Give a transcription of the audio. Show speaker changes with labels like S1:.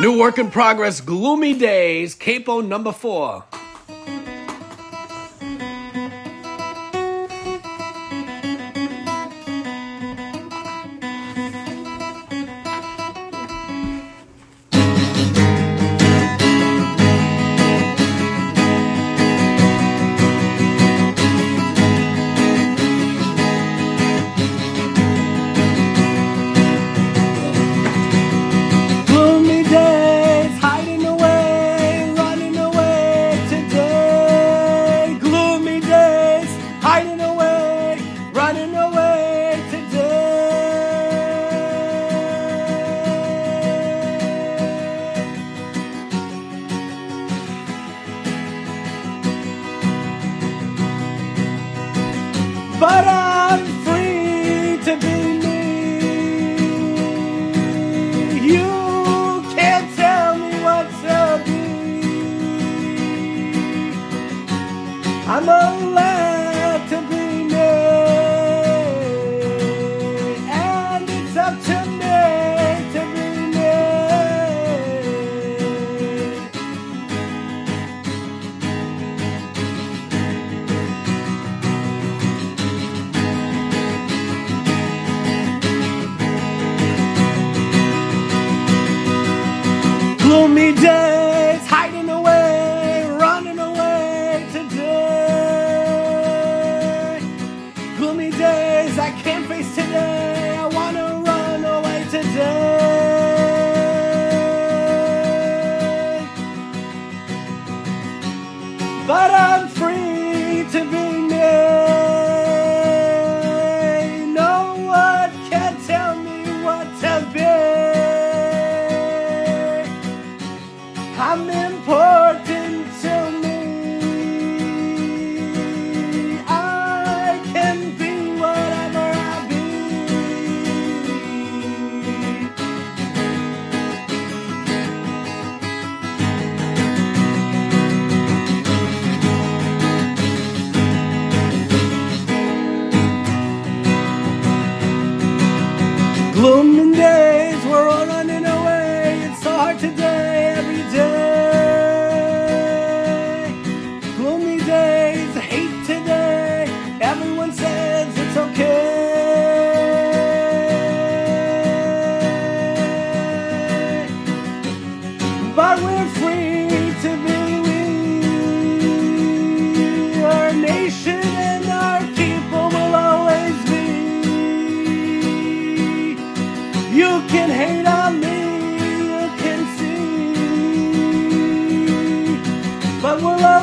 S1: New work in progress, gloomy days, capo number four. but I'm free to be me. You can't tell me what to be. I'm a as I can face today. Bloomingdale. will I?